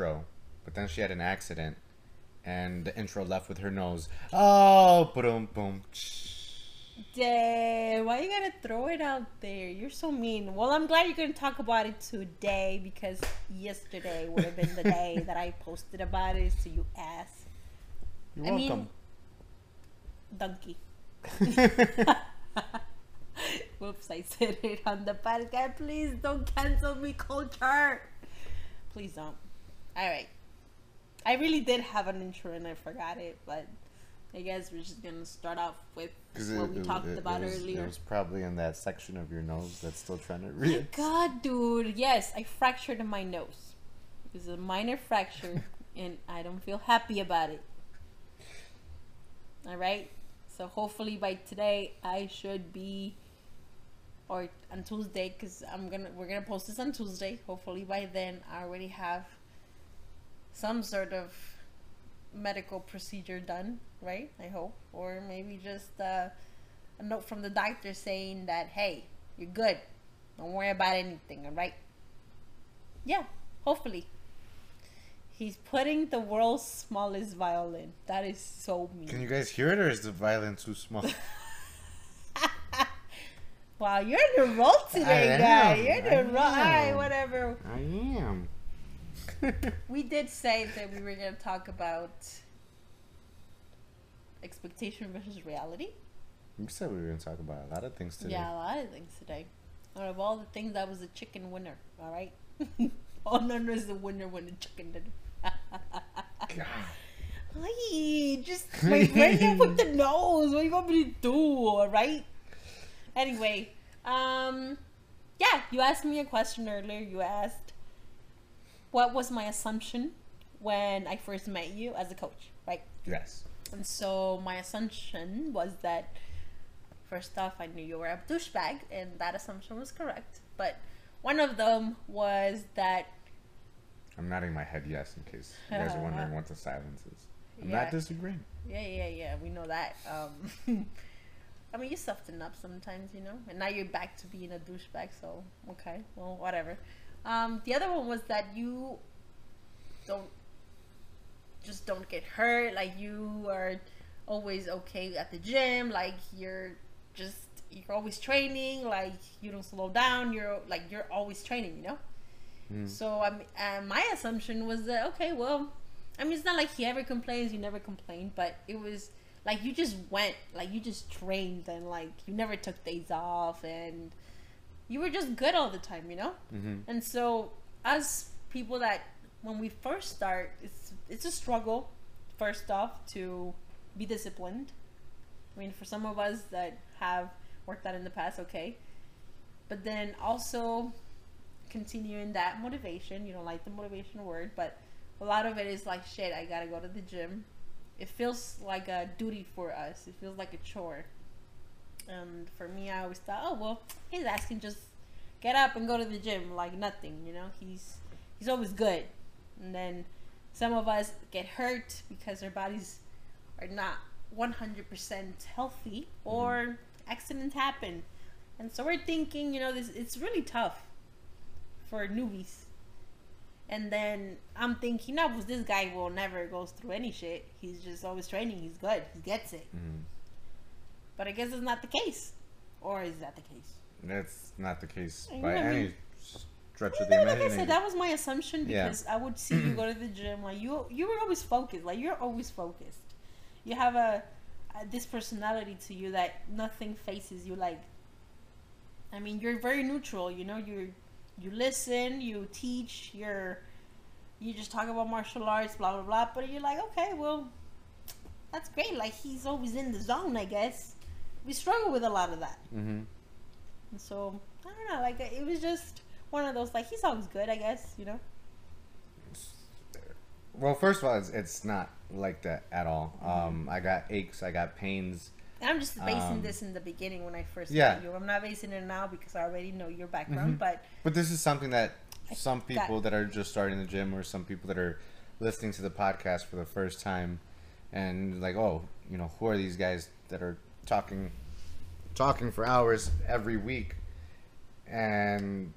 an intro, but then she had an accident, and the intro left with her nose. Oh, boom, boom. Damn, why you gotta throw it out there? You're so mean. Well, I'm glad you're gonna talk about it today because yesterday would have been the day that I posted about it. So you ass. You're I mean- welcome. donkey. Whoops, I said it on the podcast. Please don't cancel me, culture. Please don't. All right. I really did have an intro and I forgot it, but I guess we're just gonna start off with what we talked about was, earlier. It was probably in that section of your nose that's still trying to My read. God, dude. Yes, I fractured my nose. It was a minor fracture, and I don't feel happy about it. All right. So hopefully by today I should be, or on Tuesday, because I'm gonna we're gonna post this on Tuesday. Hopefully by then I already have some sort of medical procedure done. Right. I hope, or maybe just uh, a note from the doctor saying that hey, you're good. Don't worry about anything, all right? Yeah, hopefully. He's putting the world's smallest violin. That is so mean. Can you guys hear it, or is the violin too small? wow, you're in the roll today, guy. You're in the roll. All right, whatever. I am. We did say that we were going to talk about expectation versus reality. we said we were gonna talk about a lot of things today. Yeah, a lot of things today. Out of all the things, that was a chicken winner, all right? all none is the winner when the chicken did. God. Ay, just my brain up with the nose. What do you want me to do? All right. Anyway, um, yeah, you asked me a question earlier. You asked, what was my assumption when I first met you as a coach, right? Yes. And so my assumption was that first off, I knew you were a douchebag, and that assumption was correct. But one of them was that I'm nodding my head yes in case you guys are wondering what the silence is. I'm Yeah. not disagreeing. Yeah, yeah, yeah. We know that. Um, I mean, you soften up sometimes, you know. And now you're back to being a douchebag. So okay, well, whatever. Um, the other one was that you don't just don't get hurt. Like you are always okay at the gym. Like you're just you're always training. Like you don't slow down. You're like you're always training. You know. Mm. So uh, my assumption was that okay, well, I mean, it's not like he ever complains. You never complained, but it was like you just went, like you just trained, and like you never took days off, and you were just good all the time, you know. Mm-hmm. And so, as people that when we first start, it's it's a struggle. First off, to be disciplined. I mean, for some of us that have worked out in the past, okay. But then also continuing that motivation. You don't like the motivation word, but a lot of it is like shit. I gotta go to the gym. It feels like a duty for us. It feels like a chore. And for me, I always thought, oh well, he's asking just get up and go to the gym like nothing. You know, he's he's always good. And then some of us get hurt because our bodies are not 100% healthy or accidents happen. And so we're thinking, you know, this it's really tough for newbies. And then I'm thinking, no, this guy will never goes through any shit. He's just always training. He's good. He gets it. Mm. But I guess it's not the case. Or is that the case? That's not the case I by any mean- stretch of the No, like I said, that was my assumption Yeah. because I would see you go to the gym. Like you, you were always focused. Like you're always focused. You have a, a this personality to you that nothing faces you. Like, I mean, you're very neutral. You know, you you listen, you teach, you're you just talk about martial arts, blah blah blah. But you're like, okay, well, that's great. Like he's always in the zone, I guess. We struggle with a lot of that. mm-hmm. And so I don't know, like it was just one of those like he sounds good, I guess, you know. Well, first of all, it's, it's not like that at all. Um, I got aches, I got pains. I'm just basing Um, this in the beginning when I first yeah. met you. I'm not basing it now because I already know your background, Mhm. but But this is something that I some people that are just starting the gym or some people that are listening to the podcast for the first time and like, oh, you know, who are these guys that are talking talking for hours every week and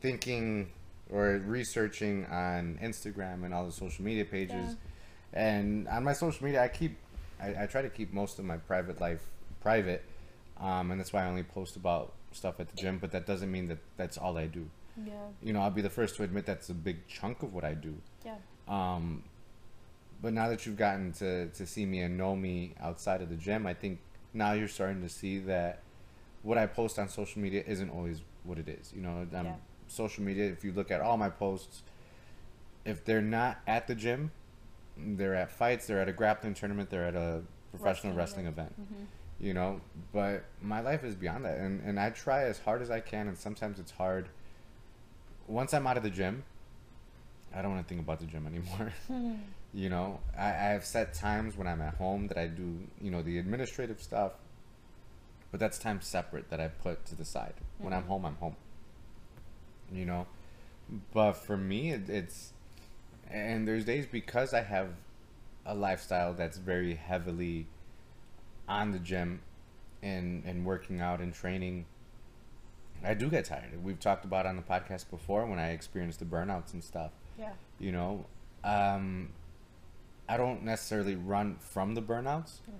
thinking or researching on Instagram and all the social media pages. And on my social media, I keep, I, I try to keep most of my private life private, um, and that's why I only post about stuff at the gym. But that doesn't mean that that's all I do. Yeah. You know, I'll be the first to admit that's a big chunk of what I do. Yeah. Um, but now that you've gotten to, to see me and know me outside of the gym, I think now you're starting to see that what I post on social media isn't always what it is. You know, um, Yeah. social media, if you look at all my posts, if they're not at the gym, they're at fights, they're at a grappling tournament, they're at a professional Wrestling wrestling, event. event. Mm-hmm. You know, but my life is beyond that. And, and I try as hard as I can, and sometimes it's hard. Once I'm out of the gym, I don't want to think about the gym anymore. you know I, I have set times when i'm at home that i do you know the administrative stuff but that's time separate that i put to the side when i'm Mhm. home i'm home you know but for me it, it's and there's days because i have a lifestyle that's very heavily on the gym and and working out and training i do get tired we've talked about on the podcast before when i experienced the burnouts and stuff Yeah. you know um, i don't necessarily run from the burnouts. Mm-hmm.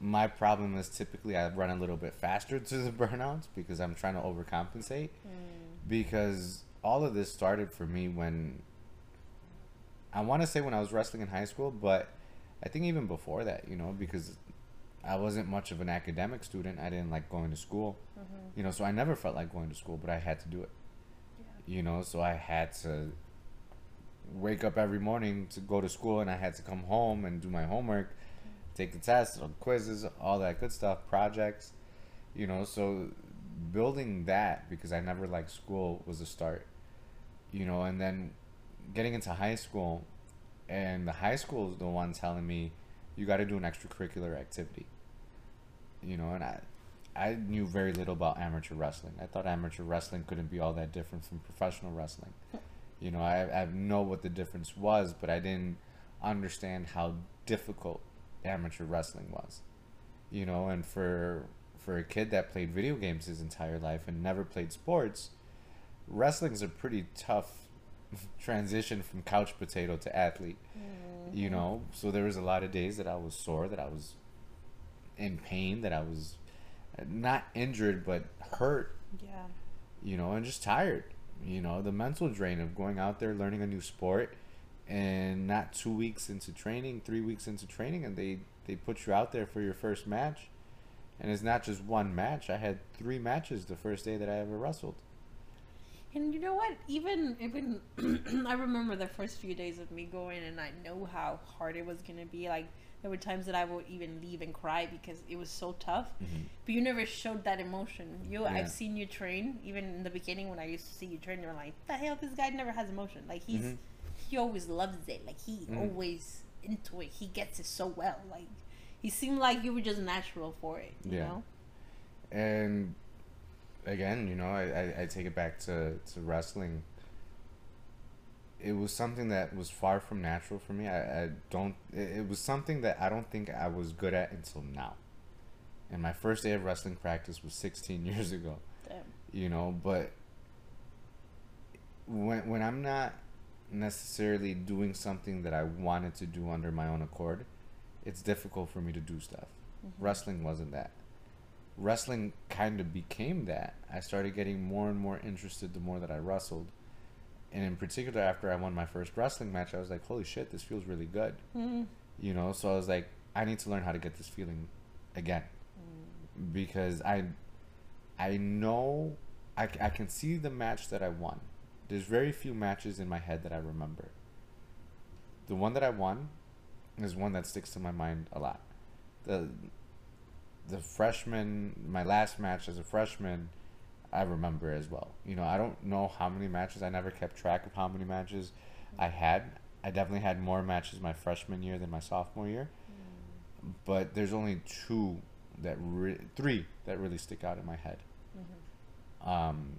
My problem is typically i run a little bit faster to the burnouts because i'm trying to overcompensate. Mm. Because all of this started for me when i want to say when i was wrestling in high school but i think even before that you know because i wasn't much of an academic student. I didn't like going to school. Mm-hmm. You know so i never felt like going to school but i had to do it. You know so i had to wake up every morning to go to school and i had to come home and do my homework take the tests quizzes all that good stuff projects you know so building that because i never liked school was a start you know and then getting into high school and the high school is the one telling me you got to do an extracurricular activity you know and i i knew very little about amateur wrestling. I thought amateur wrestling couldn't be all that different from professional wrestling you know i, I know what the difference was but i didn't understand how difficult amateur wrestling was you know and for for a kid that played video games his entire life and never played sports wrestling's a pretty tough transition from couch potato to athlete you mm-hmm. know so there was a lot of days that i was sore that i was in pain that i was not injured but hurt Yeah. you know, and just tired. You know, the mental drain of going out there learning a new sport and not two weeks into training, three weeks into training, and they they put you out there for your first match, and it's not just one match. I had three matches the first day that I ever wrestled. And you know what? Even even I remember the first few days of me going, and I know how hard it was gonna be. Like there were times that I would even leave and cry because it was so tough. But you never showed that emotion. You, Yeah. I've seen you train. Even in the beginning when I used to see you train, you're like, "The hell, this guy never has emotion. Like he's Mhm. he always loves it. Like he Mhm. always into it. He gets it so well. Like he seemed like you were just natural for it. You Yeah. know? And again, you know, I, I, I take it back to, to wrestling. It was something that was far from natural for me. I, I don't, it, it was something that I don't think I was good at until now. And my first day of wrestling practice was 16 years ago, Damn. you know, but when, when I'm not necessarily doing something that I wanted to do under my own accord, it's difficult for me to do stuff. Mm-hmm. Wrestling wasn't that wrestling kind of became that. I started getting more and more interested the more that I wrestled. And in particular, after I won my first wrestling match, I was like, holy shit, this feels really good. Mhm. You know, so I was like, I need to learn how to get this feeling again. Because I, I know, I, I can see the match that I won. There's very few matches in my head that I remember. The one that I won is one that sticks to my mind a lot. The the freshman, my last match as a freshman, I remember as well. You know, I don't know how many matches. I never kept track of how many matches I had. I definitely had more matches my freshman year than my sophomore year. But there's only two that re- three that really stick out in my head. Um,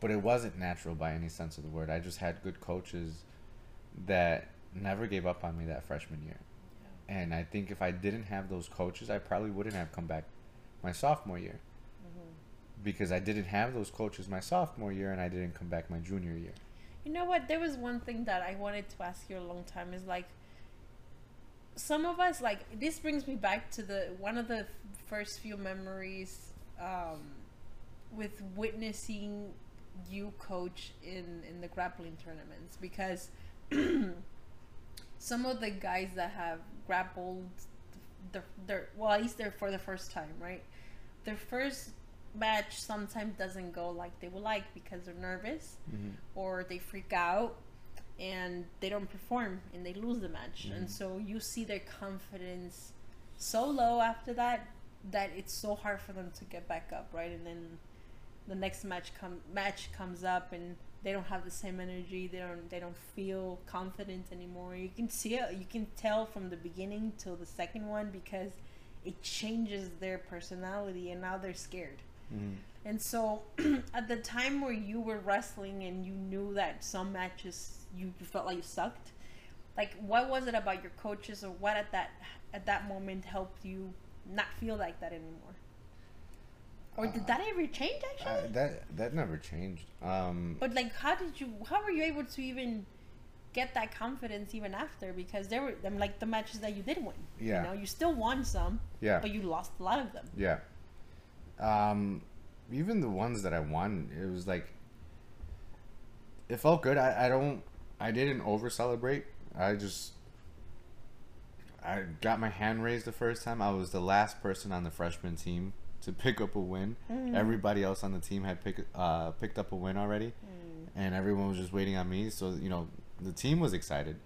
but it wasn't natural by any sense of the word. I just had good coaches that never gave up on me that freshman year. And I think if I didn't have those coaches, I probably wouldn't have come back my sophomore year. Because I didn't have those coaches my sophomore year and I didn't come back my junior year. You know what? There was one thing that I wanted to ask you a long time is like some of us like this brings me back to the one of the first few memories um, with witnessing you coach in in the grappling tournaments because some of the guys that have grappled the, their well at least they're for the first time right their first match sometimes doesn't go like they would like because they're nervous Mhm. or they freak out and they don't perform and they lose the match and Mhm. so you see their confidence so low after that that it's so hard for them to get back up right and then the next match come match comes up and they don't have the same energy they don't they don't feel confident anymore you can see it you can tell from the beginning till the second one because it changes their personality and now they're scared Mhm. and so, at the time where you were wrestling and you knew that some matches you felt like you sucked, like what was it about your coaches or what at that at that moment helped you not feel like that anymore? Or did Uh, that ever change actually? Uh, that that never changed. Um, but like, how did you? How were you able to even get that confidence even after? Because there were, them like the matches that you did win. Yeah. You know, you still won some, yeah, but you lost a lot of them. yeah. Um, even the ones that I won, it was like it felt good. I, I don't I didn't over celebrate. I just I got my hand raised the first time. I was the last person on the freshman team to pick up a win. Mm. Everybody else on the team had pick, uh, picked up a win already, Mm, and everyone was just waiting on me. So you know the team was excited.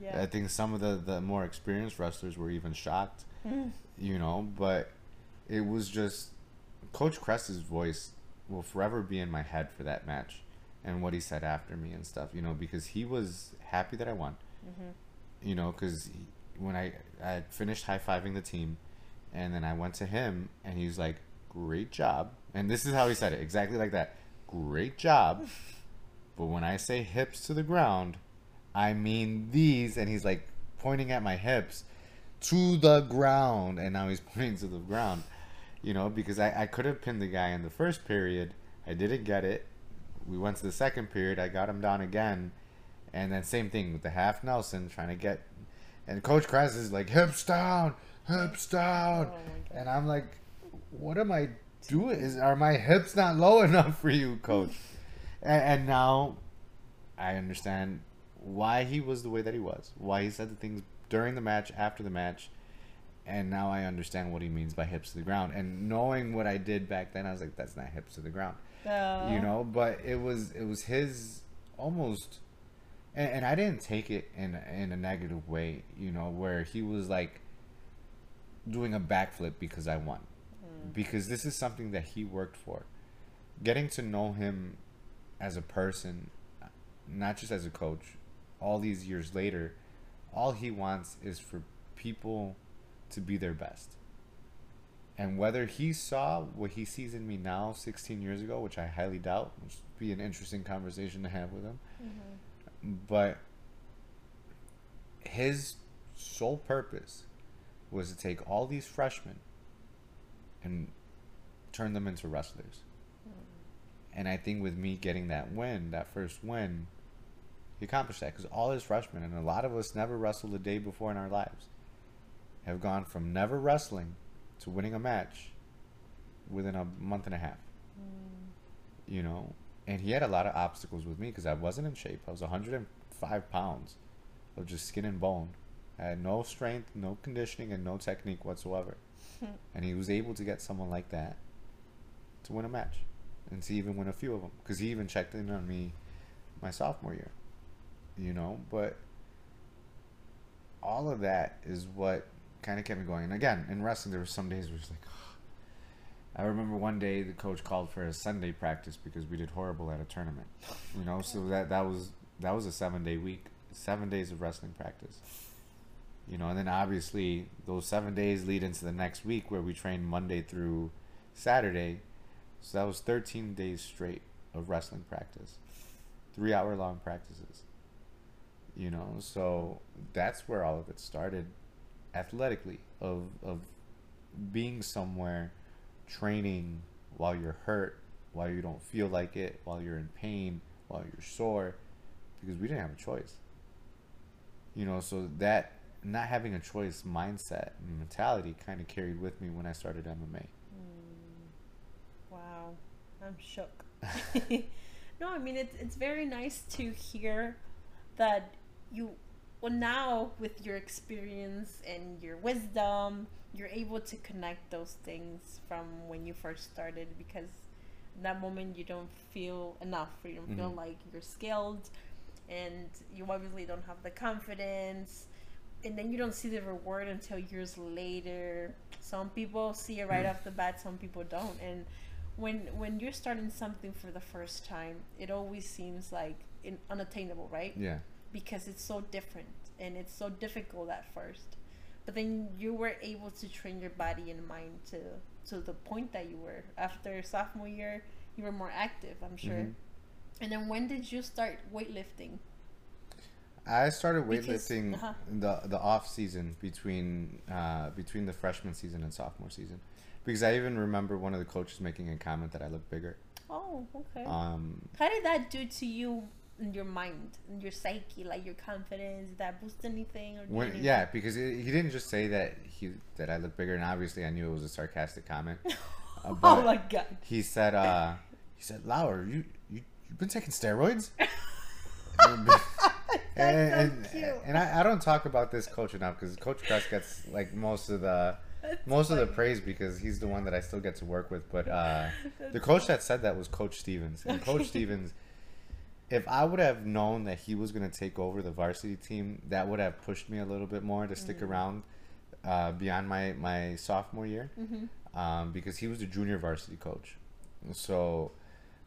yeah. I think some of the, the more experienced wrestlers were even shocked, Mm. you know, but it was just Coach Crest's voice will forever be in my head for that match and what he said after me and stuff, you know, because he was happy that I won, Mhm. you know, because when I, I had finished high fiving the team and then I went to him and he was like, great job. And this is how he said it exactly like that great job. But when I say hips to the ground, I mean these. And he's like pointing at my hips to the ground. And now he's pointing to the ground, you know, because I, I could have pinned the guy in the first period. I didn't get it. We went to the second period. I got him down again. And then same thing with the half Nelson trying to get. And Coach Kress is like, hips down, hips down. Oh and I'm like, what am I doing? Is Are my hips not low enough for you, Coach? and, and now I understand why he was the way that he was, why he said the things during the match, after the match, and now I understand what he means by hips to the ground. And knowing what I did back then, I was like, that's not hips to the ground, Uh, you know. But it was it was his almost, and, and I didn't take it in in a negative way, you know, where he was like doing a backflip because I won because this is something that he worked for. Getting to know him as a person, not just as a coach, all these years later, all he wants is for people to be their best. And whether he saw what he sees in me now, 16 years ago, which I highly doubt, which would be an interesting conversation to have with him, mhm. but his sole purpose was to take all these freshmen and turn them into wrestlers. And I think with me getting that win, that first win, he accomplished that because all his freshmen, and a lot of us never wrestled a day before in our lives, have gone from never wrestling to winning a match within a month and a half. Mm. You know, and he had a lot of obstacles with me because I wasn't in shape. I was 105 pounds of just skin and bone. I had no strength, no conditioning, and no technique whatsoever. and he was able to get someone like that to win a match and to even win a few of them because he even checked in on me my sophomore year. You know, but all of that is what kind of kept me going. And again, in wrestling, there were some days where it's like, I remember one day the coach called for a Sunday practice because we did horrible at a tournament. You know, so that that was that was a seven day week, seven days of wrestling practice. You know, and then obviously those seven days lead into the next week where we train Monday through Saturday. So that was thirteen days straight of wrestling practice, three hour long practices. You know, so that's where all of it started, athletically of of being somewhere training while you're hurt while you don't feel like it, while you're in pain, while you're sore, because we didn't have a choice. You know, so that not having a choice mindset and mentality kind of carried with me when I started MMA. Wow, I'm shook. no, I mean it's it's very nice to hear that you well now with your experience and your wisdom, you're able to connect those things from when you first started because in that moment you don't feel enough, you don't feel Mhm. like you're skilled and you obviously don't have the confidence and then you don't see the reward until years later. Some people see it right off the bat, some people don't. And when when you're starting something for the first time, it always seems like in, unattainable, right? Yeah. Because it's so different and it's so difficult at first. But then you were able to train your body and mind to to the point that you were. After sophomore year, you were more active, I'm sure. Mhm. And then when did you start weightlifting? I started Because- weightlifting uh-huh. in the the off season between uh, between the freshman season and sophomore season, because I even remember one of the coaches making a comment that I look bigger. Oh, okay. Um, How did that do to you your mind, in your psyche, like your confidence? Did that boost anything? Or when anything? yeah, because it, he didn't just say that he that I look bigger, and obviously I knew it was a sarcastic comment. Uh, oh my god. he said, uh, he said, Lauer, you you you've been taking steroids. and, That's and, so cute. and I, I don't talk about this coach enough because Coach Crest gets like most of the most of the praise because he's the one that I still get to work with. But uh, the coach that said that was Coach Stevens, and Coach Stevens. If I would have known that he was going to take over the varsity team, that would have pushed me a little bit more to stick around uh, beyond my, my sophomore year Mm-hmm. um, because he was the junior varsity coach. So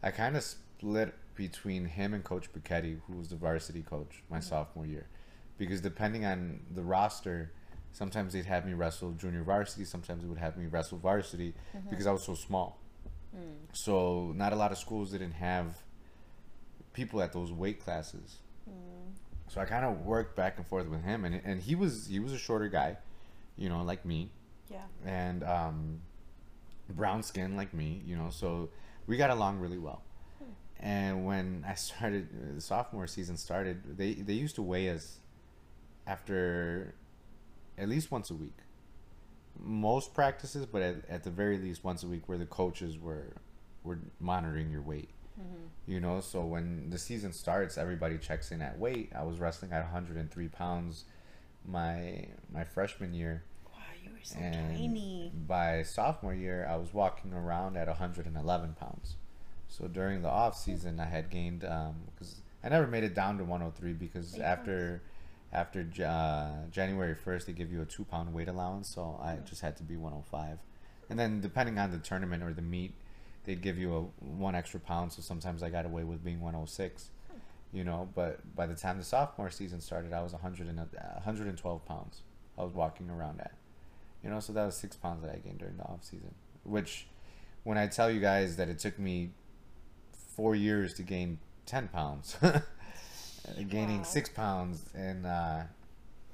I kind of split between him and Coach Pichetti, who was the varsity coach my sophomore year. Because depending on the roster, sometimes they'd have me wrestle junior varsity, sometimes they would have me wrestle varsity because I was so small. So not a lot of schools didn't have people at those weight classes. So I kind of worked back and forth with him, and and he was he was a shorter guy, you know, like me, Yeah. and um, brown skin like me, you know. So we got along really well. And when I started, uh, the sophomore season started, they they used to weigh us after at least once a week. Most practices, but at, at the very least once a week, where the coaches were were monitoring your weight. Mm-hmm. You know, so when the season starts, everybody checks in at weight. I was wrestling at 103 pounds my my freshman year, Wow, you were so and tiny. by sophomore year, I was walking around at 111 pounds. So during the off season, I had gained um, because I never made it down to 103 because Eight after after uh, January 1st, they give you a two pound weight allowance. So I mm-hmm. just had to be 105, and then depending on the tournament or the meet, they'd give you a one extra pound. So sometimes I got away with being 106. You know, but by the time the sophomore season started, I was 100 and, uh, 112 pounds. I was walking around at. You know, so that was six pounds that I gained during the off season. Which, when I tell you guys that it took me four years to gain ten pounds, gaining Wow. six pounds in uh,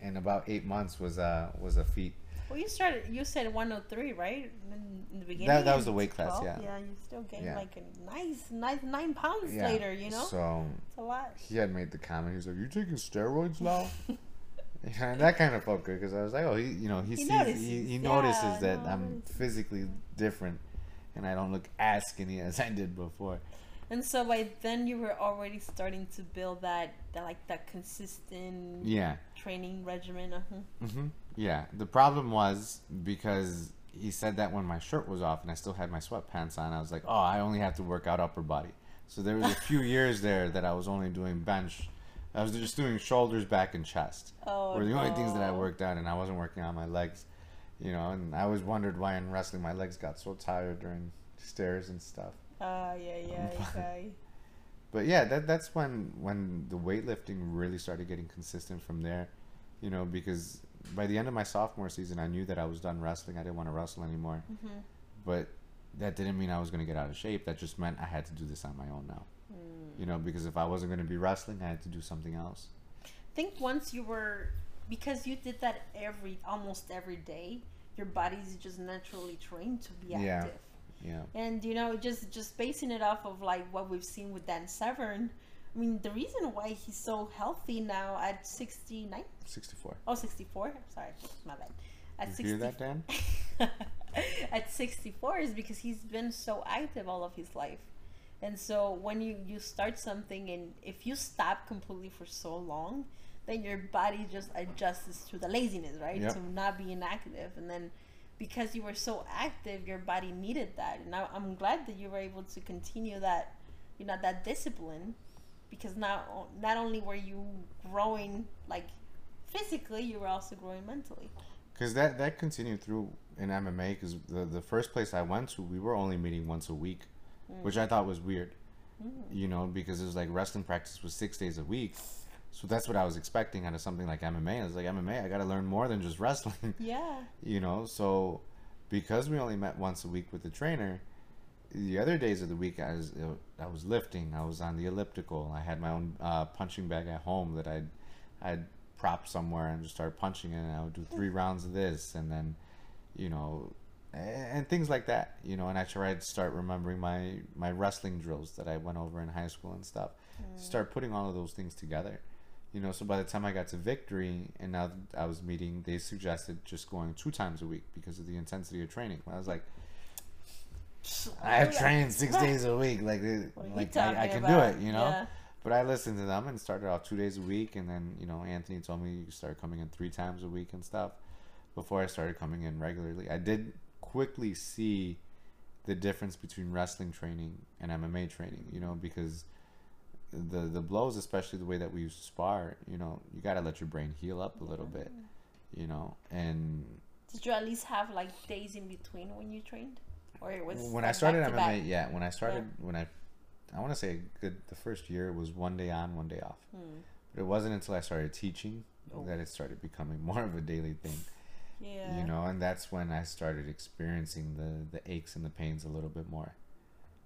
in about eight months was uh was a feat. Well, you started. You said 103, right? In, in the beginning. That- that was the weight class, 12, yeah. Yeah, you still gained Yeah. like a nice, nice nine pounds Yeah. later. You know, So it's a lot. he had made the comment. He's like, "You taking steroids now?" Yeah, and that kind of felt good because I was like, "Oh, he, you know, he, He sees, notices, he, he yeah, notices that I'm physically different, and I don't look as skinny as I did before." And so by then you were already starting to build that, that like that consistent Yeah. training regimen. Uh-huh. hmm Yeah. The problem was because he said that when my shirt was off and I still had my sweatpants on, I was like, oh, I only have to work out upper body. So there was a few years there that I was only doing bench. I was just doing shoulders, back, and chest. Oh, were the only things that I worked on, and I wasn't working on my legs. You know, and I always wondered why in wrestling my legs got so tired during stairs and stuff. Ah, yeah, yeah, okay. But yeah, that that's when when the weightlifting really started getting consistent from there, you know, because by the end of my sophomore season, I knew that I was done wrestling. I didn't want to wrestle anymore. Mhm. But that didn't mean I was going to get out of shape. That just meant I had to do this on my own now. Mm. You know, because if I wasn't going to be wrestling, I had to do something else. I think once you were, because you did that every, almost every day, your body's just naturally trained to be active. Yeah. active. Yeah. And you know, just just basing it off of like what we've seen with Dan Severn, I mean, the reason why he's so healthy now at 69, 64. oh 64, sorry, my bad. At You hear that, Dan? at 64 is because he's been so active all of his life. And so when you you start something and if you stop completely for so long, then your body just adjusts to the laziness, right? Yep. To not being active and then because you were so active, your body needed that. And I, I'm glad that you were able to continue that, you know, that discipline, because not not only were you growing like physically, you were also growing mentally. Because that, that continued through in MMA. Because the, the first place I went to, we were only meeting once a week, mm. which I thought was weird. Mm. You know, because it was like wrestling practice was six days a week. So that's what I was expecting out of something like MMA. I was like, MMA, I got to learn more than just wrestling. Yeah. you know so because we only met once a week with the trainer the other days of the week i was i was lifting. I was on the elliptical. I had my own uh, punching bag at home that i'd i'd prop somewhere and just start punching it and i would do three rounds of this and then you know and, and things like that you know and i tried to start remembering my my wrestling drills that i went over in high school and stuff. Start putting all of those things together you know so by the time i got to victory and now i was meeting they suggested just going two times a week because of the intensity of training. I was like i have trained six days a week like it- What are you like I, I can do it you know Yeah. but i listened to them and started off two days a week and then you know anthony told me you start coming in three times a week and stuff before i started coming in regularly i did quickly see the difference between wrestling training and mma training you know because the the blows, especially the way that we used to spar, you know, you got to let your brain heal up a little bit, mm-hmm. you know. And Did you at least have like days in between when you trained, or it was when like, I started MMA, yeah, when I started, when I, I want to say good, the first year was one day on, one day off. Hmm. But it wasn't until I started teaching Oh. that it started becoming more of a daily thing, Yeah. you know. And that's when I started experiencing the the aches and the pains a little bit more,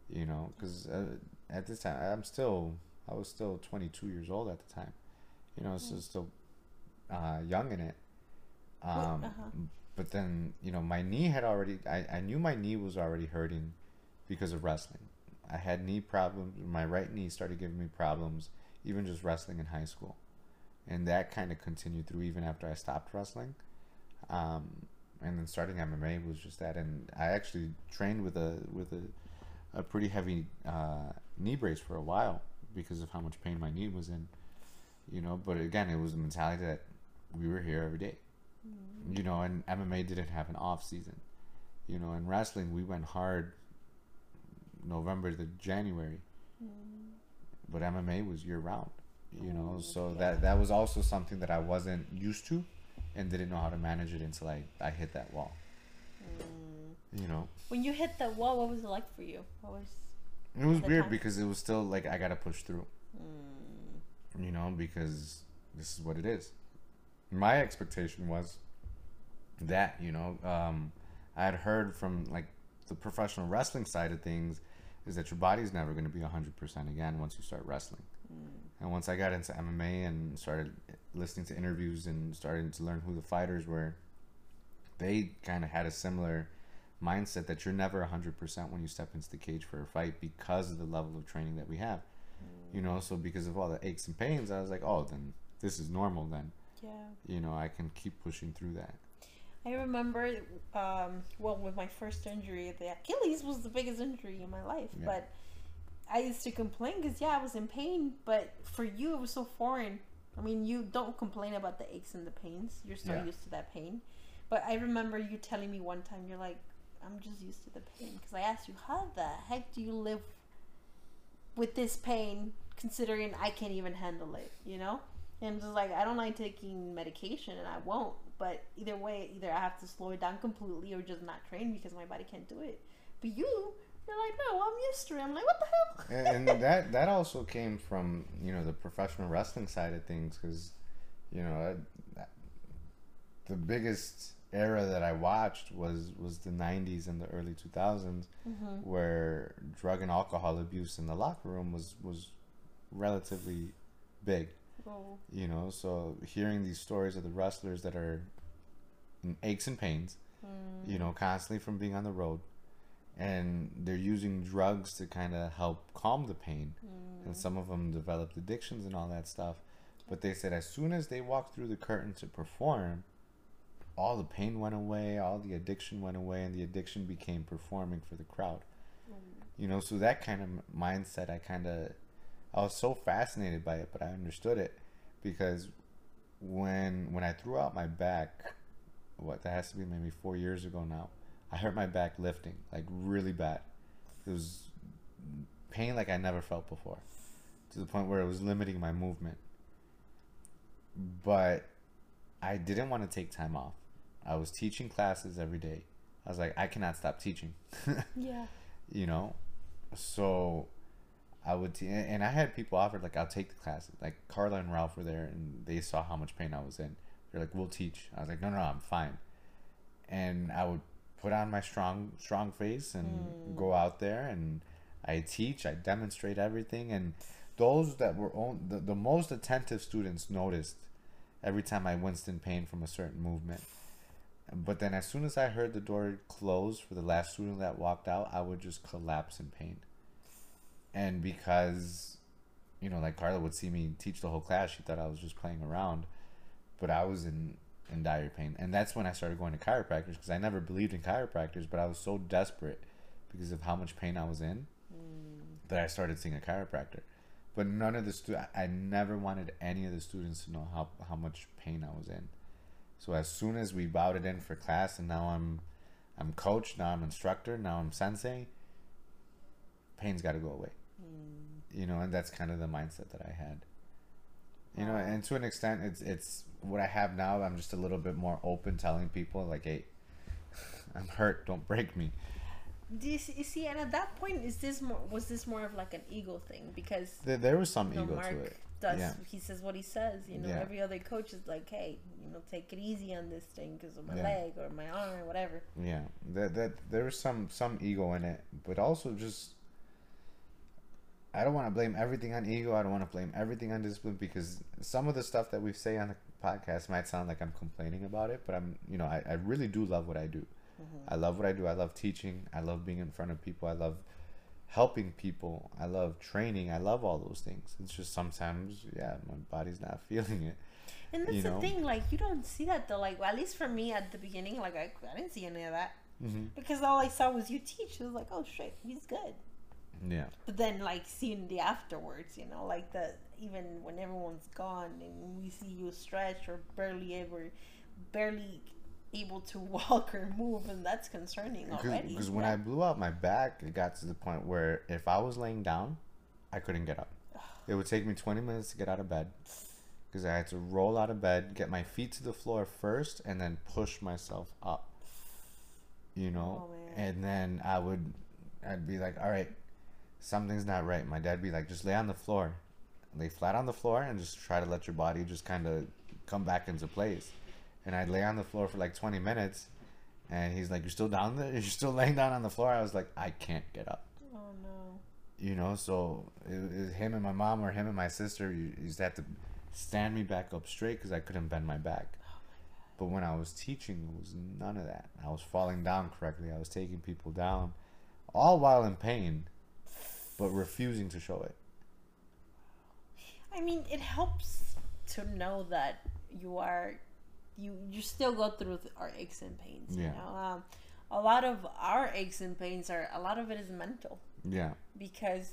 you know, because uh, at this time I'm still I was still 22 years old at the time, you know, so still uh, young in it. Um, uh-huh. But then you know my knee had already I, I knew my knee was already hurting because of wrestling. I had knee problems. My right knee started giving me problems, even just wrestling in high school, and that kind of continued through even after I stopped wrestling. Um, and then starting MMA was just that, and I actually trained with a with a, a pretty heavy uh, knee brace for a while because of how much pain my knee was in. You know, but again, it was the mentality that we were here every day. You know, and MMA didn't have an off season. You know, in wrestling, we went hard November to January, mm-hmm. but MMA was year round. You know, so that that was also something that I wasn't used to, and didn't know how to manage it until I I hit that wall. Mm. You know, When you hit that wall, what was it like for you? What was? it was weird time? because it was still like I gotta push through. Mm. You know, because this is what it is. My expectation was that you know um, I had heard from like the professional wrestling side of things is that your body's never going to be 100% again once you start wrestling. And once I got into MMA and started listening to interviews and starting to learn who the fighters were, they kind of had a similar mindset that you're never 100% when you step into the cage for a fight because of the level of training that we have. You know, so because of all the aches and pains, I was like, oh, then this is normal then. Yeah. You know, I can keep pushing through that. I remember, um, well, with my first injury, the Achilles was the biggest injury in my life. Yeah. But I used to complain because, yeah, I was in pain. But for you, it was so foreign. I mean, you don't complain about the aches and the pains. You're so Yeah. used to that pain. But I remember you telling me one time, you're like, I'm just used to the pain. Because I asked you, how the heck do you live with this pain considering I can't even handle it, you know? And just like I don't like taking medication and I won't. But either way, either I have to slow it down completely or just not train because my body can't do it. But you, you're like, no, I'm used to it. I'm like, what the hell? and, and that that also came from you know the professional wrestling side of things because you know I, the biggest era that I watched was was the 90s and the early 2000s mm-hmm. where drug and alcohol abuse in the locker room was was relatively big Oh, you know so hearing these stories of the wrestlers that are in aches and pains you know constantly from being on the road and they're using drugs to kind of help calm the pain. Mm. and some of them developed addictions and all that stuff. But they said as soon as they walked through the curtain to perform all the pain went away all the addiction went away and the addiction became performing for the crowd. You know so that kind of mindset i kind of i was so fascinated by it but i understood it because when when i threw out my back what that has to be maybe four years ago now i hurt my back lifting like really bad. It was pain like i never felt before to the point where it was limiting my movement. But i didn't want to take time off. I was teaching classes every day. I was like i cannot stop teaching. Yeah. you know? So i would t- and i had people offered like i'll take the class. like carla and ralph were there and they saw how much pain i was in. They're like we'll teach. I was like no no, i'm fine. And i would put on my strong strong face and go hmm. out there and i teach i demonstrate everything and those that were on the, the most attentive students noticed every time i winced in pain from a certain movement. But then as soon as I heard the door close for the last student that walked out, I would just collapse in pain. And because, you know, like Carla would see me teach the whole class, she thought I was just playing around. But I was in, in dire pain. And that's when I started going to chiropractors because I never believed in chiropractors, but I was so desperate because of how much pain I was in mm. that I started seeing a chiropractor. But none of the stu- I I never wanted any of the students to know how, how much pain I was in. So as soon as we bowed it in for class, and now I'm, I'm coach, now I'm instructor, now I'm sensei. Pain's got to go away, you know, and that's kind of the mindset that I had. You know, and to an extent, it's it's what I have now. I'm just a little bit more open, telling people like, "Hey, I'm hurt. Don't break me." Do you see, you see, and at that point, is this more was this more of like an ego thing because There, there was some you know, ego Mark to it. does Yeah. he says what he says. You know, Yeah. every other coach is like, hey, you know, take it easy on this thing because of my Yeah. leg or my arm or whatever. Yeah, that that there was some some ego in it, but also just I don't want to blame everything on ego. I don't want to blame everything on discipline because some of the stuff that we say on the podcast might sound like I'm complaining about it, but I'm you know I, I really do love what I do. I love what I do. I love teaching. I love being in front of people. I love helping people. I love training. I love all those things. It's just sometimes yeah, my body's not feeling it. And that's You the thing, like you don't see that though. Like well, at least for me at the beginning, like I, I didn't see any of that Mm-hmm. because all I saw was you teach. It was like, oh shit, he's good. Yeah. But then like seeing the afterwards, you know, like the even when everyone's gone and we see you stretch or barely ever, barely able to walk or move, and that's concerning already. Because when I blew out my back, it got to the point where if I was laying down, I couldn't get up. It would take me 20 minutes to get out of bed because I had to roll out of bed, get my feet to the floor first, and then push myself up. You know? Oh, and then I would, I'd be like, all right, something's not right. My dad'd be like, just lay on the floor. Lay flat on the floor and just try to let your body just kind of come back into place. And I'd lay on the floor for like 20 minutes. And he's like, You're still down there? You're still laying down on the floor? I was like, I can't get up. oh no. You know, so it, it, him and my mom or him and my sister you used to have to stand me back up straight because I couldn't bend my back. Oh, but when I was teaching, it was none of that. I was falling down correctly. I was taking people down, all while in pain, but refusing to show it. I mean, it helps to know that you are, you you still go through our aches and pains. You Yeah. know, um, a lot of our aches and pains are a lot of it is mental Yeah. because,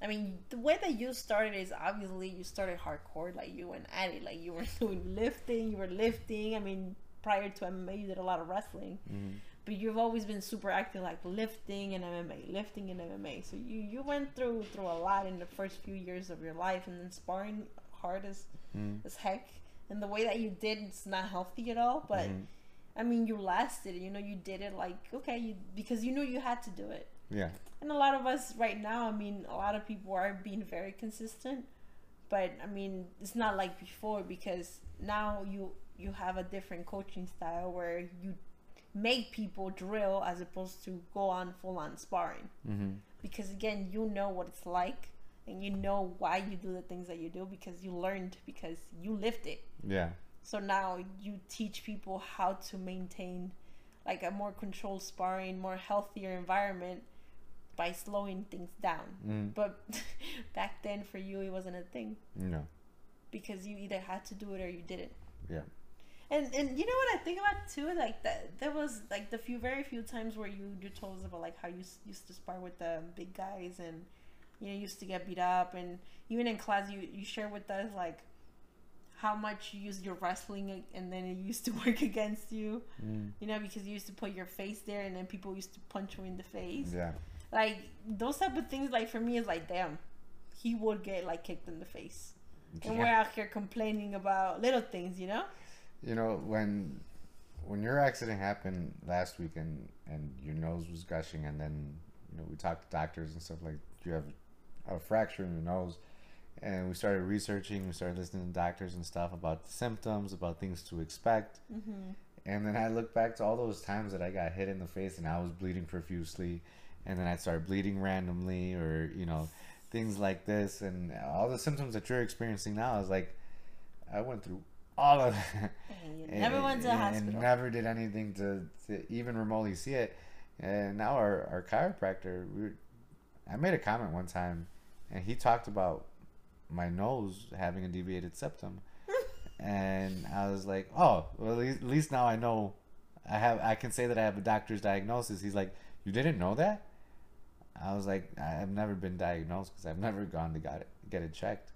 I mean, the way that you started is obviously you started hardcore, like you went at it, like you were doing lifting, you were lifting. I mean, prior to MMA, you did a lot of wrestling. Mhm. But you've always been super active, like lifting and MMA, lifting and MMA. So you, you went through through a lot in the first few years of your life, and then sparring hard as Mhm. as heck. And the way that you did, it's not healthy at all. But Mhm. I mean, you lasted. You know, you did it like okay, you because you knew you had to do it. Yeah. And a lot of us right now, I mean, a lot of people are being very consistent. But I mean, it's not like before because now you you have a different coaching style where you make people drill as opposed to go on full on sparring. Mm-hmm. Because again, you know what it's like and you know why you do the things that you do because you learned because you lived it. Yeah. So now you teach people how to maintain like a more controlled sparring, more healthier environment by slowing things down. Mm. But back then, for you, it wasn't a thing No. because you either had to do it or you didn't. Yeah. And and you know what I think about too, like that there was like the few very few times where you you told us about like how you used to spar with the big guys and you know used to get beat up. And even in class you you share with us like how much you used your wrestling and then it used to work against you. Mm. you know because you used to put your face there and then people used to punch you in the face. Yeah. like those type of things like for me is like damn he would get like kicked in the face. And we're out here complaining about little things you know You know when when your accident happened last week and and your nose was gushing and then you know we talked to doctors and stuff like you have a fracture in your nose and we started researching we started listening to doctors and stuff about the symptoms about things to expect mm-hmm. and then I look back to all those times that I got hit in the face and I was bleeding profusely, and then I started bleeding randomly, or you know, things like this, and all the symptoms that you're experiencing now. is like, I went through all of it. And never went to the and- hospital. Never did anything to, to even remotely see it. And now our, our chiropractor, we, I made a comment one time, and he talked about my nose having a deviated septum and I was like, "Oh, well, at least, at least now I know. I have. I can say that I have a doctor's diagnosis." He's like, "You didn't know that?" I was like, "I've never been diagnosed because I've never gone to get it get it checked."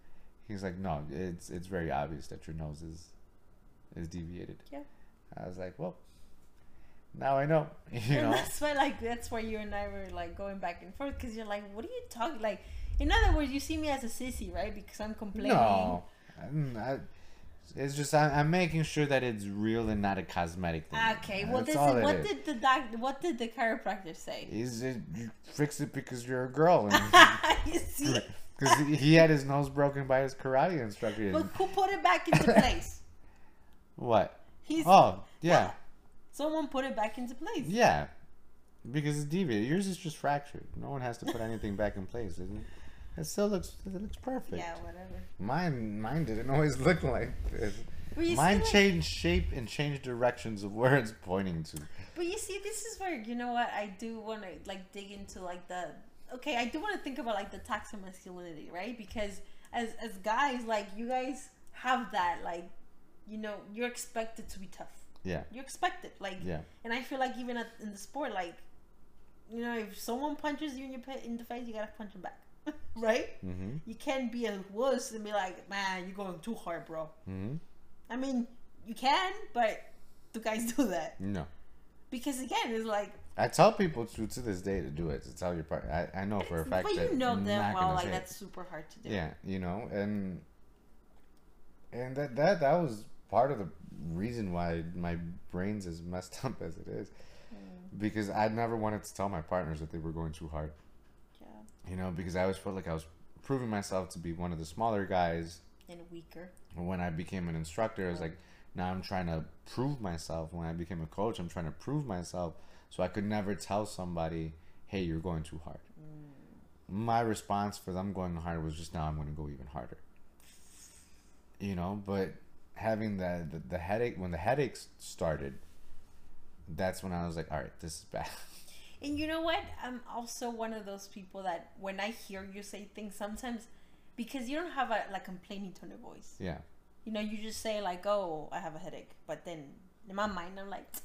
He's like, "No, it's it's very obvious that your nose is is deviated." Yeah. I was like, "Well, now I know." You and know. that's why like that's where you and I were like going back and forth because you're like, what are you talking like? In other words, you see me as a sissy, right? Because I'm complaining. No, I, it's just I, I'm making sure that it's real and not a cosmetic thing. Okay, well, That's this all is, what is. did the doc? What did the chiropractor say? Is it you fix it because you're a girl? you see, Because he had his nose broken by his karate instructor. but who put it back into place? What? He's Oh, yeah. someone put it back into place. Yeah. Because it's deviated. Yours is just fractured. No one has to put anything back in place, isn't it? It still looks it looks perfect. Yeah, whatever. Mine mine didn't always look like this. Mine see, like- changed shape and changed directions of where it's pointing to. But you see, this is where you know what I do want to like dig into like the okay. I do want to think about like the toxic masculinity, right? Because as as guys, like you guys have that like you know you're expected to be tough. Yeah. You're expected like Yeah. and I feel like even at, in the sport, like you know if someone punches you in your in the face, you gotta punch them back, right? Mm-hmm. You can't be a wuss and be like, man, you're going too hard, bro. Mm-hmm. I mean, you can, but do guys do that? No. Because again, it's like I tell people to to this day to do it. To tell your partner. I, I know for a fact but that you know not well like it. that's super hard to do. Yeah, you know, and and that that that was part of the reason why my brain's as messed up as it is, Mm. because I never wanted to tell my partners that they were going too hard. Yeah. You know, because I always felt like I was proving myself to be one of the smaller guys. And weaker. When I became an instructor, I was like, now I'm trying to prove myself. When I became a coach, I'm trying to prove myself. So I could never tell somebody, hey, you're going too hard. My response for them going hard was just now I'm going to go even harder. You know, but having the, the, the headache, when the headaches started, that's when I was like, all right, this is bad. And you know what? I'm also one of those people that when I hear you say things, sometimes because you don't have a like complaining tone of voice. yeah. You know, you just say like, "Oh, I have a headache," but then in my mind, I'm like, "I mean,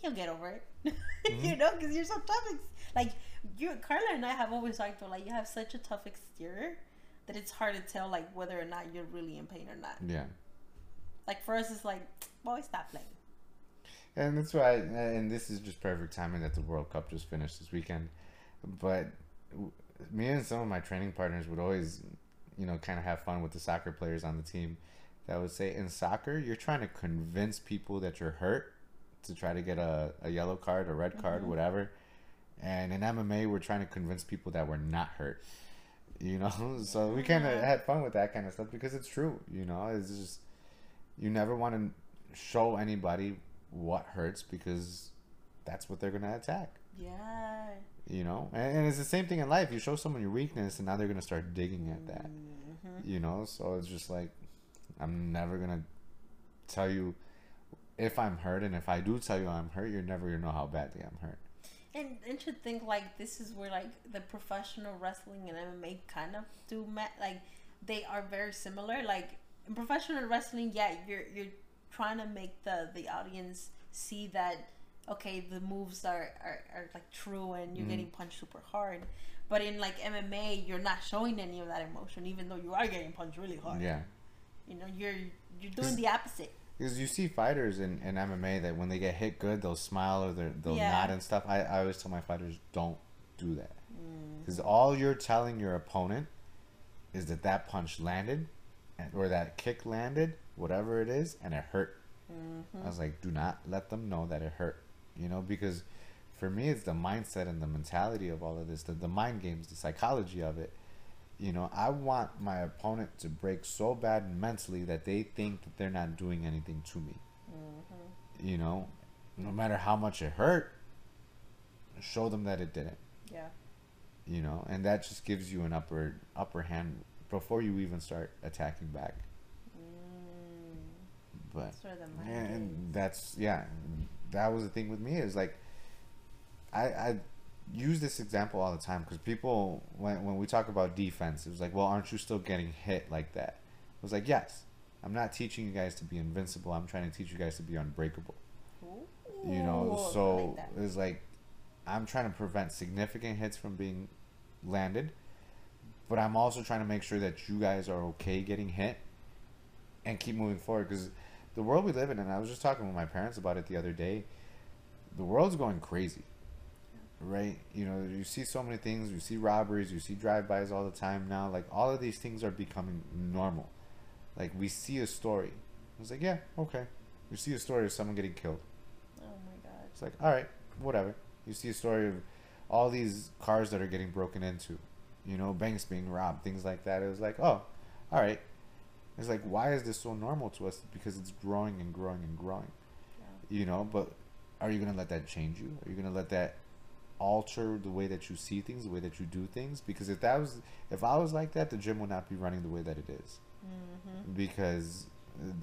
he'll get over it." Mm-hmm. you know, because you're so tough. Ex- like you, Carla and I have always talked about like you have such a tough exterior that it's hard to tell like whether or not you're really in pain or not. Yeah. Like for us, it's like, boy, stop playing. And that's why, and this is just perfect timing that the World Cup just finished this weekend. But me and some of my training partners would always, you know, kind of have fun with the soccer players on the team. That would say, in soccer, you're trying to convince people that you're hurt to try to get a, a yellow card, a red card, whatever. And in MMA, we're trying to convince people that we're not hurt. You know, so we kind of had fun with that kind of stuff because it's true. You know, it's just you never want to show anybody what hurts because that's what they're gonna attack. Yeah. You know, and, and it's the same thing in life. You show someone your weakness, and now they're gonna start digging at that. Mm-hmm. You know, so it's just like I'm never gonna tell you if I'm hurt, and if I do tell you I'm hurt, you're never gonna know how badly I'm hurt. And and to think like this is where like the professional wrestling and MMA kind of do met like they are very similar. Like in professional wrestling, yeah, you're you're trying to make the the audience see that okay, the moves are are, are like true and you're Mhm. getting punched super hard. But in like MMA, you're not showing any of that emotion, even though you are getting punched really hard. Yeah. You know, you're you're doing the opposite. Because you see fighters in, in MMA that when they get hit good, they'll smile or they'll Yeah. nod and stuff. I, I always tell my fighters, don't do that. Mm. Because all you're telling your opponent is that that punch landed and, or that kick landed, whatever it is, and it hurt. Mm-hmm. I was like, do not let them know that it hurt. You know, because for me, it's the mindset and the mentality of all of this, the, the mind games, the psychology of it. You know, I want my opponent to break so bad mentally that they think that they're not doing anything to me. Mm-hmm. You know, no matter how much it hurt, show them that it didn't. Yeah. You know, and that just gives you an upper upper hand before you even start attacking back. Mm. But That's where the mind and that's yeah that was the thing with me is like i i use this example all the time because people when, when we talk about defense it was like well aren't you still getting hit like that? It was like yes. I'm not teaching you guys to be invincible. I'm trying to teach you guys to be unbreakable. You know so like it's like i'm trying to prevent significant hits from being landed but i'm also trying to make sure that you guys are okay getting hit and keep moving forward because the world we live in and i was just talking with my parents about it the other day the world's going crazy right you know you see so many things you see robberies you see drive-bys all the time now like all of these things are becoming normal like we see a story it's like yeah okay we see a story of someone getting killed Oh my god. it's like, all right, whatever. You see a story of all these cars that are getting broken into, you know, banks being robbed, things like that. It was like, oh, all right. It's like, why is this so normal to us? Because it's growing and growing and growing, Yeah. you know. But are you gonna let that change you? Are you gonna let that alter the way that you see things, the way that you do things? Because if that was, if I was like that, the gym would not be running the way that it is Mm-hmm. because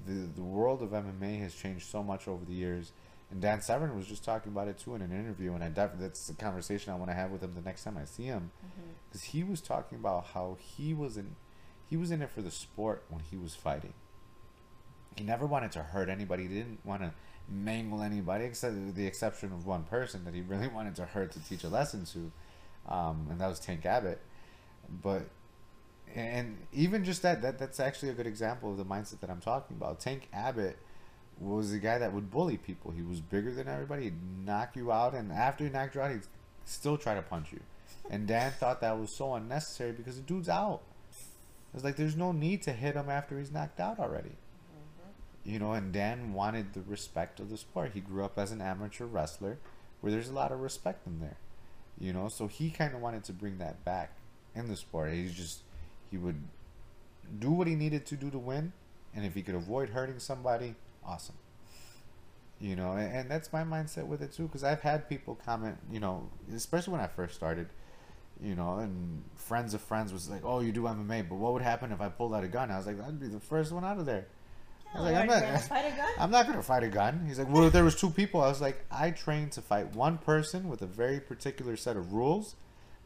the the world of MMA has changed so much over the years. And Dan Severn was just talking about it too in an interview, and I definitely that's a conversation I want to have with him the next time I see him, Mm-hmm. because he was talking about how he was in, he was in it for the sport when he was fighting. He never wanted to hurt anybody. He didn't want to mangle anybody, except the exception of one person that he really wanted to hurt to teach a lesson to, um, and that was Tank Abbott. But and even just that, that that's actually a good example of the mindset that I'm talking about. Tank Abbott was the guy that would bully people. He was bigger than everybody. He'd knock you out, and after he knocked you out, he'd still try to punch you. And Dan thought that was so unnecessary because the dude's out. It's like there's no need to hit him after he's knocked out already. You know, and Dan wanted the respect of the sport. He grew up as an amateur wrestler where there's a lot of respect in there. You know, so he kind of wanted to bring that back in the sport. He's just, he would do what he needed to do to win. And if he could avoid hurting somebody, awesome. You know, and, and that's my mindset with it too. Because I've had people comment, you know, especially when I first started, you know, and friends of friends was like, "Oh, you do MMA, but what would happen if I pulled out a gun?" I was like, "I'd be the first one out of there." I was like, Yeah, I'm not- gonna fight a gun? I'm not gonna fight a gun. He's like, well, if there was two people, I was like, I trained to fight one person with a very particular set of rules,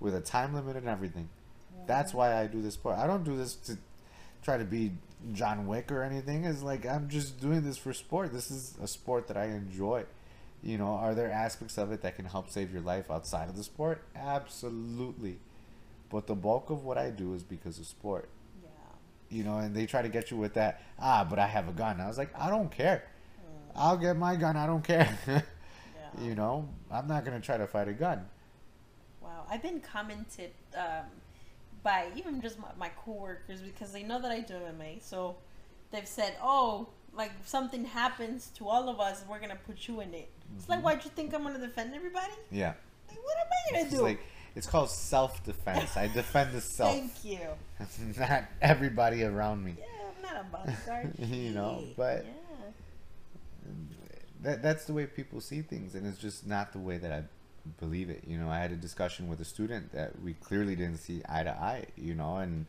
with a time limit and everything. That's why I do this sport. I don't do this to try to be John Wick or anything. It's like I'm just doing this for sport. This is a sport that I enjoy. You know, are there aspects of it that can help save your life outside of the sport? Absolutely. But the bulk of what I do is because of sport Yeah. You know, and they try to get you with that, ah, but I have a gun. I was like, I don't care. I'll get my gun. I don't care. Yeah. you know, I'm not going to try to fight a gun. Wow, I've been commented um, by even just my, my coworkers because they know that I do MMA. So they've said, "Oh, like if something happens to all of us, we're gonna put you in it." It's like, Mhm. why'd you think I'm gonna defend everybody? Yeah. Like, what am I gonna It's do? like, it's called self defense. I defend the self, Thank you. not everybody around me. Yeah, I'm not a bodyguard. You know, but- yeah. That, that's the way people see things, and it's just not the way that I believe it. You know, I had a discussion with a student that we clearly didn't see eye to eye, you know, and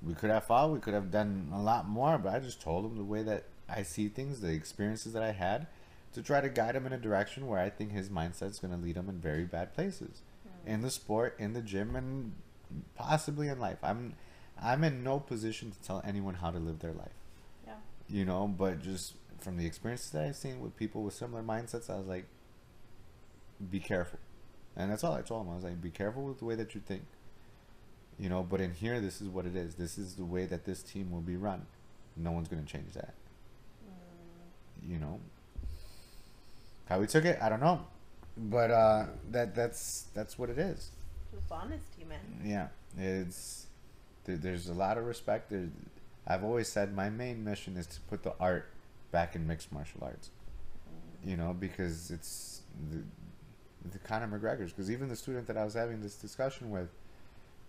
we could have fought, we could have done a lot more, but I just told him the way that I see things, the experiences that I had, to try to guide him in a direction where I think his mindset's going to lead him in very bad places, in the sport, in the gym, and possibly in life. I'm I'm in no position to tell anyone how to live their life. Yeah. You know, but just from the experiences that I've seen with people with similar mindsets, I was like, be careful. And that's all I told him. I was like, be careful with the way that you think. You know, but in here, this is what it is. This is the way that this team will be run. No one's going to change that. Mm. You know, how we took it, I don't know, but uh, that that's that's what it is. Just honesty, man. Yeah, it's there, there's a lot of respect. There, I've always said my main mission is to put the art back in mixed martial arts. You know, because it's the the Conor McGregor's. Because even the student that I was having this discussion with,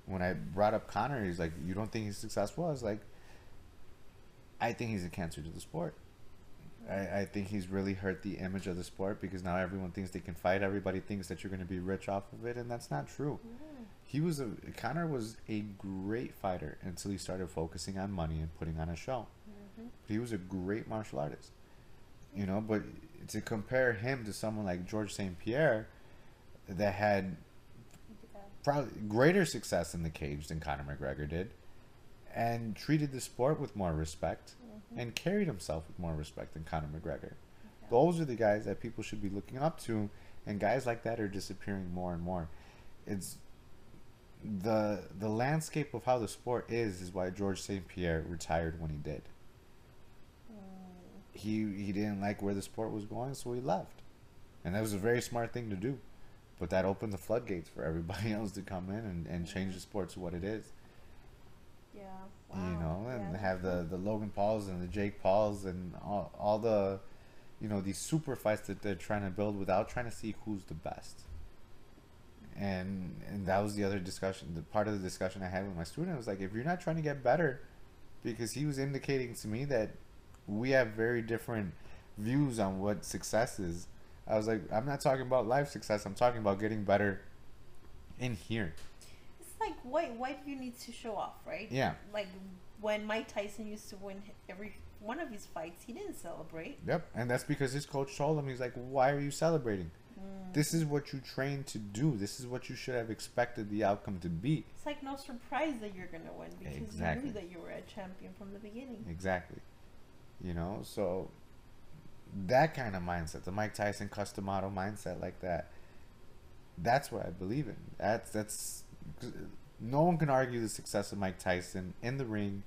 when I brought up Conor, he's like, "You don't think he's successful?" I was like, "I think he's a cancer to the sport." I, I think he's really hurt the image of the sport because now everyone thinks they can fight. Everybody thinks that you're going to be rich off of it, and that's not true. He was a Conor was a great fighter until he started focusing on money and putting on a show. Mm-hmm. He was a great martial artist, you know. But to compare him to someone like George St. Pierre, that had probably greater success in the cage than Conor McGregor did, and treated the sport with more respect, and carried himself with more respect than Conor McGregor. Those are the guys that people should be looking up to, and guys like that are disappearing more and more. It's the the landscape of how the sport is is why George St. Pierre retired when he did. Mm. He he didn't like where the sport was going, so he left, and that was a very smart thing to do. But that opened the floodgates for everybody else to come in and, and change the sport to what it is Yeah. you know, and Yeah, have the the Logan Pauls and the Jake Pauls and all, all the, you know, these super fights that they're trying to build without trying to see who's the best. And and that was the other discussion. The part of the discussion I had with my student was like, if you're not trying to get better, because he was indicating to me that we have very different views on what success is. I was like, I'm not talking about life success. I'm talking about getting better in here. Like why why do you need to show off, right? Yeah. Like when Mike Tyson used to win every one of his fights, he didn't celebrate. Yep, and that's because his coach told him he's like, "Why are you celebrating? Mm. This is what you trained to do. This is what you should have expected the outcome to be." It's like no surprise that you're gonna win because Exactly. you knew that you were a champion from the beginning. Exactly. You know, so that kind of mindset, the Mike Tyson Cus D'Amato mindset like that, that's what I believe in. That's that's no one can argue the success of Mike Tyson in the ring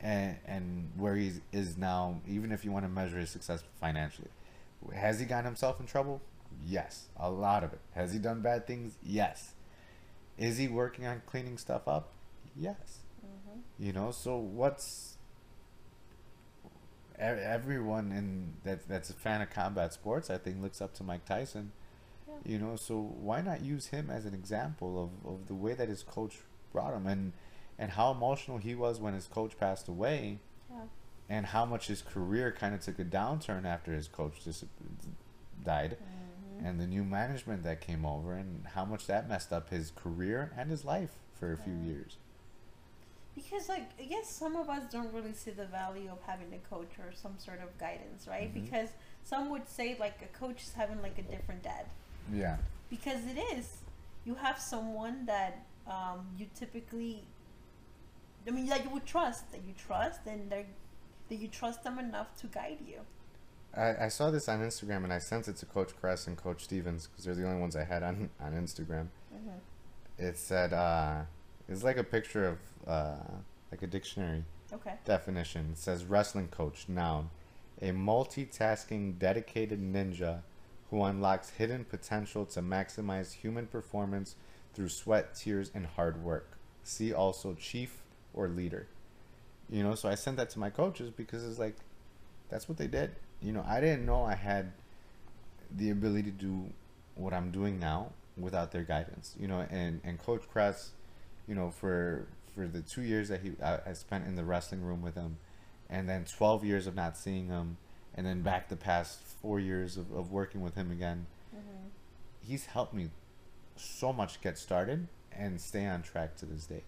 and and where he is now, even if you want to measure his success financially. Has he gotten himself in trouble? Yes, a lot of it. Has he done bad things? Yes. Is he working on cleaning stuff up? Yes. hmm You know, so what's everyone in that that's a fan of combat sports, I think, looks up to Mike Tyson. You know, so why not use him as an example of, of the way that his coach brought him and and how emotional he was when his coach passed away, Yeah. and how much his career kind of took a downturn after his coach dis- died, hmm and the new management that came over, and how much that messed up his career and his life for a few Yeah. years. Because like I guess some of us don't really see the value of having a coach or some sort of guidance, right? Mhm. Because some would say like a coach is having like a different dad. Yeah. because it is you have someone that um, you typically i mean that you would trust that you trust and that you trust them enough to guide you I, I saw this on Instagram and I sent it to Coach Kress and Coach Stevens because they're the only ones I had on on Instagram. mm-hmm. It said uh, it's like a picture of uh, like a dictionary okay definition. It says wrestling coach noun, a multitasking dedicated ninja who unlocks hidden potential to maximize human performance through sweat, tears, and hard work. See also chief or leader. You know, so I sent that to my coaches because it's like that's what they did. You know, I didn't know I had the ability to do what I'm doing now without their guidance. You know, and and Coach Kress, you know, for for the two years that he I, I spent in the wrestling room with him, and then 12 years of not seeing him, and then back the past four years of, of working with him again, mm-hmm. he's helped me so much get started and stay on track to this day.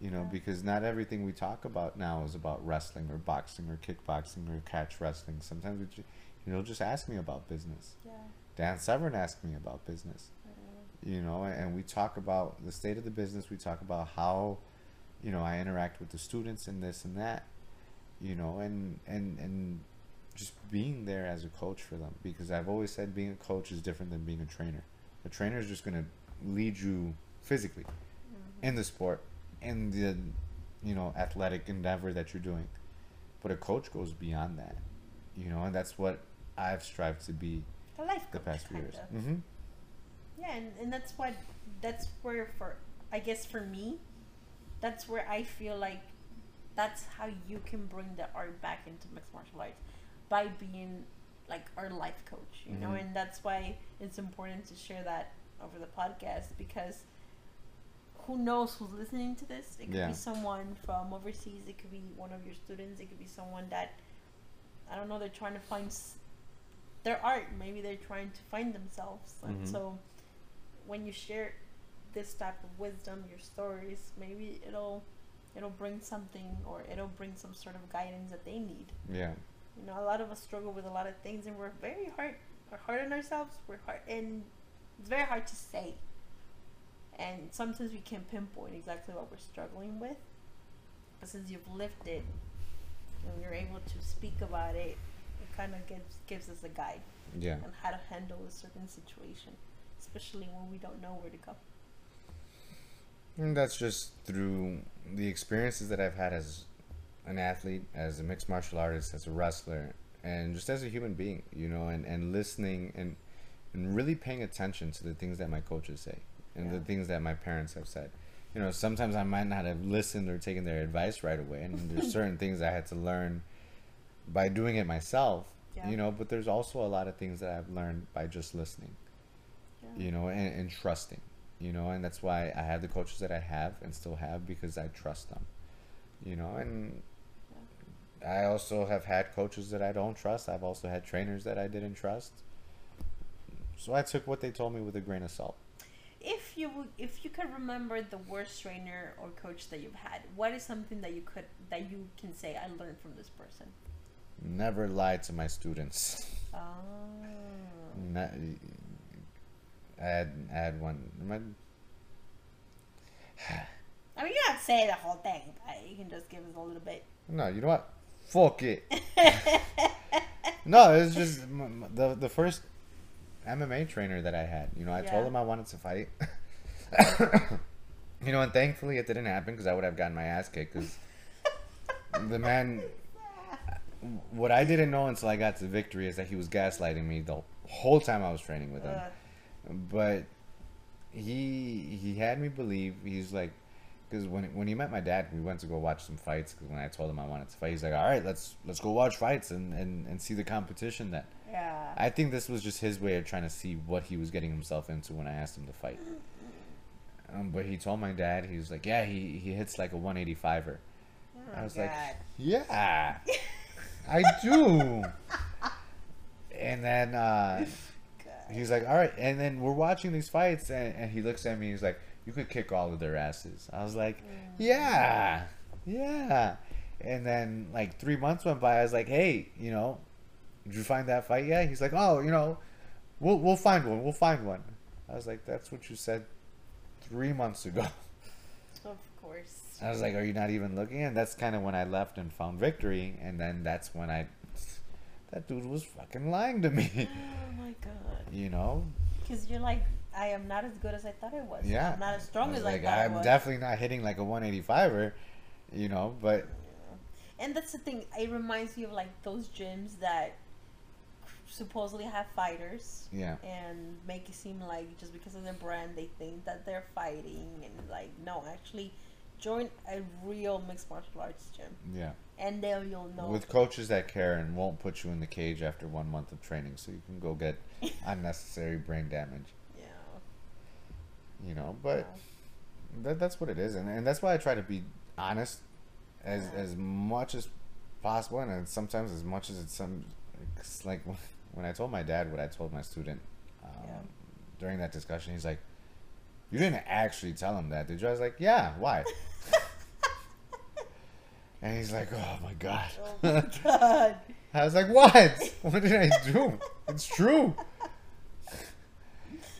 You know, Yeah. because not everything we talk about now is about wrestling or boxing or kickboxing or catch wrestling. Sometimes we, ju- he'll just ask me about business. Yeah. Dan Severn asked me about business. You know, and we talk about the state of the business. We talk about how, you know, I interact with the students and this and that. You know, and and and just being there as a coach for them because I've always said being a coach is different than being a trainer. A trainer is just gonna lead you physically in the sport, in the you know athletic endeavor that you're doing, but a coach goes beyond that. You know, and that's what I've strived to be A life the past few years. Mm-hmm. Yeah, and, and that's what that's where for I guess for me, that's where I feel like that's how you can bring the art back into mixed martial arts by being like our life coach, you know, Mhm. and that's why it's important to share that over the podcast because who knows who's listening to this? It could Yeah. be someone from overseas. It could be one of your students. It could be someone that I don't know. They're trying to find s- their art. Maybe they're trying to find themselves. And Mhm. so, when you share this type of wisdom, your stories, maybe it'll it'll bring something or it'll bring some sort of guidance that they need. Yeah. You know, a lot of us struggle with a lot of things, and we're very hard. We're hard on ourselves. We're hard, and it's very hard to say. And sometimes we can pinpoint exactly what we're struggling with. But since you've lived it, and you're able to speak about it, it kind of gives gives us a guide Yeah. on how to handle a certain situation, especially when we don't know where to go. And that's just through the experiences that I've had as an athlete, as a mixed martial artist, as a wrestler, and just as a human being, you know, and, and listening and and really paying attention to the things that my coaches say and the things that my parents have said. You know, sometimes I might not have listened or taken their advice right away, and there's certain things I had to learn by doing it myself. Yeah. You know, but there's also a lot of things that I've learned by just listening Yeah. you know, and, and trusting, you know, and that's why I have the coaches that I have and still have because I trust them, you know, and I also have had coaches that I don't trust. I've also had trainers that I didn't trust. So I took what they told me with a grain of salt. If you if you could remember the worst trainer or coach that you've had, what is something that you could that you can say I learned from this person? Never lie to my students. Oh. Not, I had, I had one. My, I mean, you don't say the whole thing, but you can just give us a little bit. no, you know what? Fuck it. no, it's just the the first MMA trainer that I had. You know, I Yeah. told him I wanted to fight. you know, and thankfully it didn't happen because I would have gotten my ass kicked. Because the man, what I didn't know until I got to victory is that he was gaslighting me the whole time I was training with him. Ugh. But he he had me believe he's like because when when he met my dad we went to go watch some fights because when I told him I wanted to fight he's like all right let's let's go watch fights and and, and see the competition then yeah. I think this was just his way of trying to see what he was getting himself into when I asked him to fight um, but he told my dad he was like yeah he he hits like a 185er Oh, I was God. like yeah I do and then uh He's like, all right, and then we're watching these fights, and, and he looks at me. He's like, you could kick all of their asses. I was like, yeah, yeah. And then like three months went by. I was like, hey, you know, did you find that fight yet? He's like, oh, you know, we'll we'll find one. We'll find one. I was like, that's what you said three months ago. Of course. I was like, are you not even looking? And that's kind of when I left and found victory, and then that's when I. That dude was fucking lying to me, Oh my God. you know. Because you're like, I am not as good as I thought I was. Yeah. I'm not as strong was as like, I thought I I'm was. definitely not hitting like a 185er, you know, but And that's the thing. It reminds me of like those gyms that supposedly have fighters yeah. and make it seem like just because of their brand they think that they're fighting and like no, actually join a real mixed martial arts gym Yeah. and then you'll know. With coaches that care and won't put you in the cage after one month of training so you can go get unnecessary brain damage. You know, but yeah. that, that's what it is. And, and that's why I try to be honest as, as much as possible and sometimes as much as it's some, it's like when I told my dad what I told my student um, Yeah. during that discussion, he's like, you didn't actually tell him that, did you? I was like, yeah, why? And he's like, "Oh my god." Oh my god. I was like, "What? What did I do? It's true."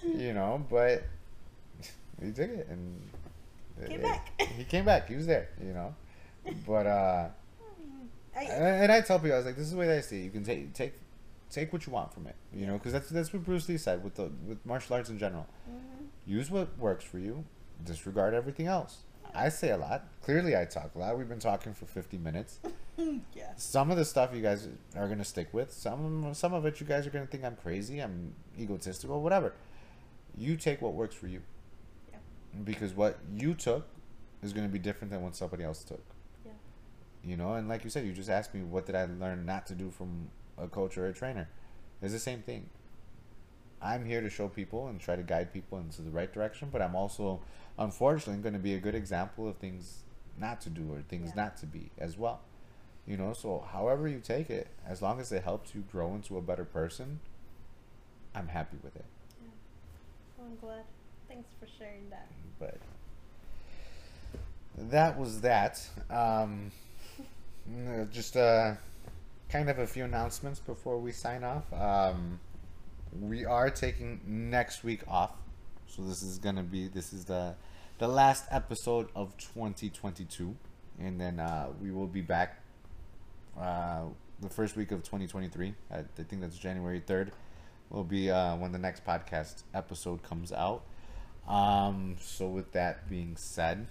you know, but he took it and Came it- back. He came back. He was there. You know, but uh, I, and, I tell people, I was like, "This is the way that I see it. You can take take take what you want from it. You know, because that's that's what Bruce Lee said with the with martial arts in general. Mhm. Use what works for you. Disregard everything else." I say a lot. Clearly, I talk a lot. We've been talking for 50 minutes. yeah. Some of the stuff you guys are gonna stick with. Some some of it you guys are gonna think I'm crazy. I'm egotistical. Whatever. You take what works for you. Yeah. Because what you took is gonna be different than what somebody else took. Yeah. You know, and like you said, you just asked me what did I learn not to do from a coach or a trainer. It's the same thing. I'm here to show people and try to guide people into the right direction, but I'm also, unfortunately, going to be a good example of things not to do or things Yeah. not to be as well. You know, so however you take it, as long as it helps you grow into a better person, I'm happy with it. Well, I'm glad. Thanks for sharing that. But that was that. Um, just uh, kind of a few announcements before we sign off. Um, we are taking next week off, so this is gonna be this is the the last episode of 2022, and then uh, we will be back uh, the first week of 2023. I, I think that's January 3rd. Will be uh, when the next podcast episode comes out. Um, so with that being said,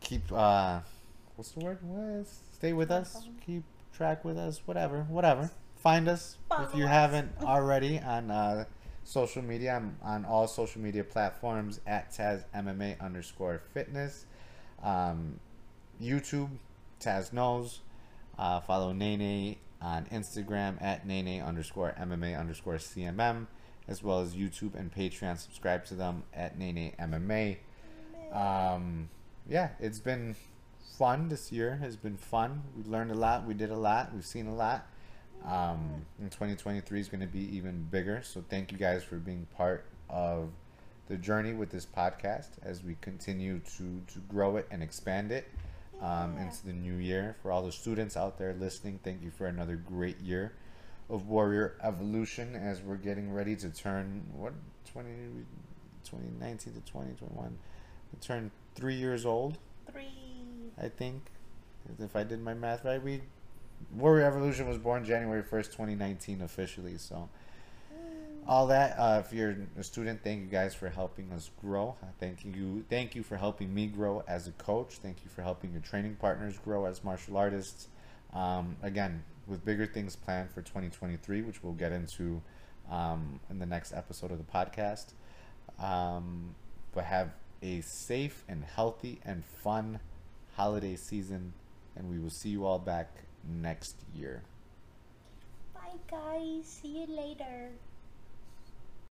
keep uh, what's the word? What? Stay with us. Keep track with us. Whatever. Whatever. Find us if you us. haven't already on uh, social media. I'm on all social media platforms at Taz MMA underscore fitness. Um, YouTube, Taz knows. Uh, follow Nene on Instagram at Nene underscore MMA underscore CMM, as well as YouTube and Patreon. Subscribe to them at Nene MMA. Um, yeah, it's been fun this year. Has been fun. We learned a lot. We did a lot. We've seen a lot. Um, and 2023 is going to be even bigger. So thank you guys for being part of the journey with this podcast as we continue to to grow it and expand it um, into the new year. For all the students out there listening, thank you for another great year of Warrior Evolution as we're getting ready to turn what 20, 2019 to 2021 we turn three years old Three. I think. If I did my math right we Warrior Evolution was born January 1st 2019 officially so. All that uh, if you're a student thank you guys for helping us grow. Uh, thank you thank you for helping me grow as a coach. Thank you for helping your training partners grow as martial artists. Um, again with bigger things planned for 2023 which we'll get into um, in the next episode of the podcast um, but have a safe and healthy and fun holiday season and we will see you all back next year Bye, guys. See you later.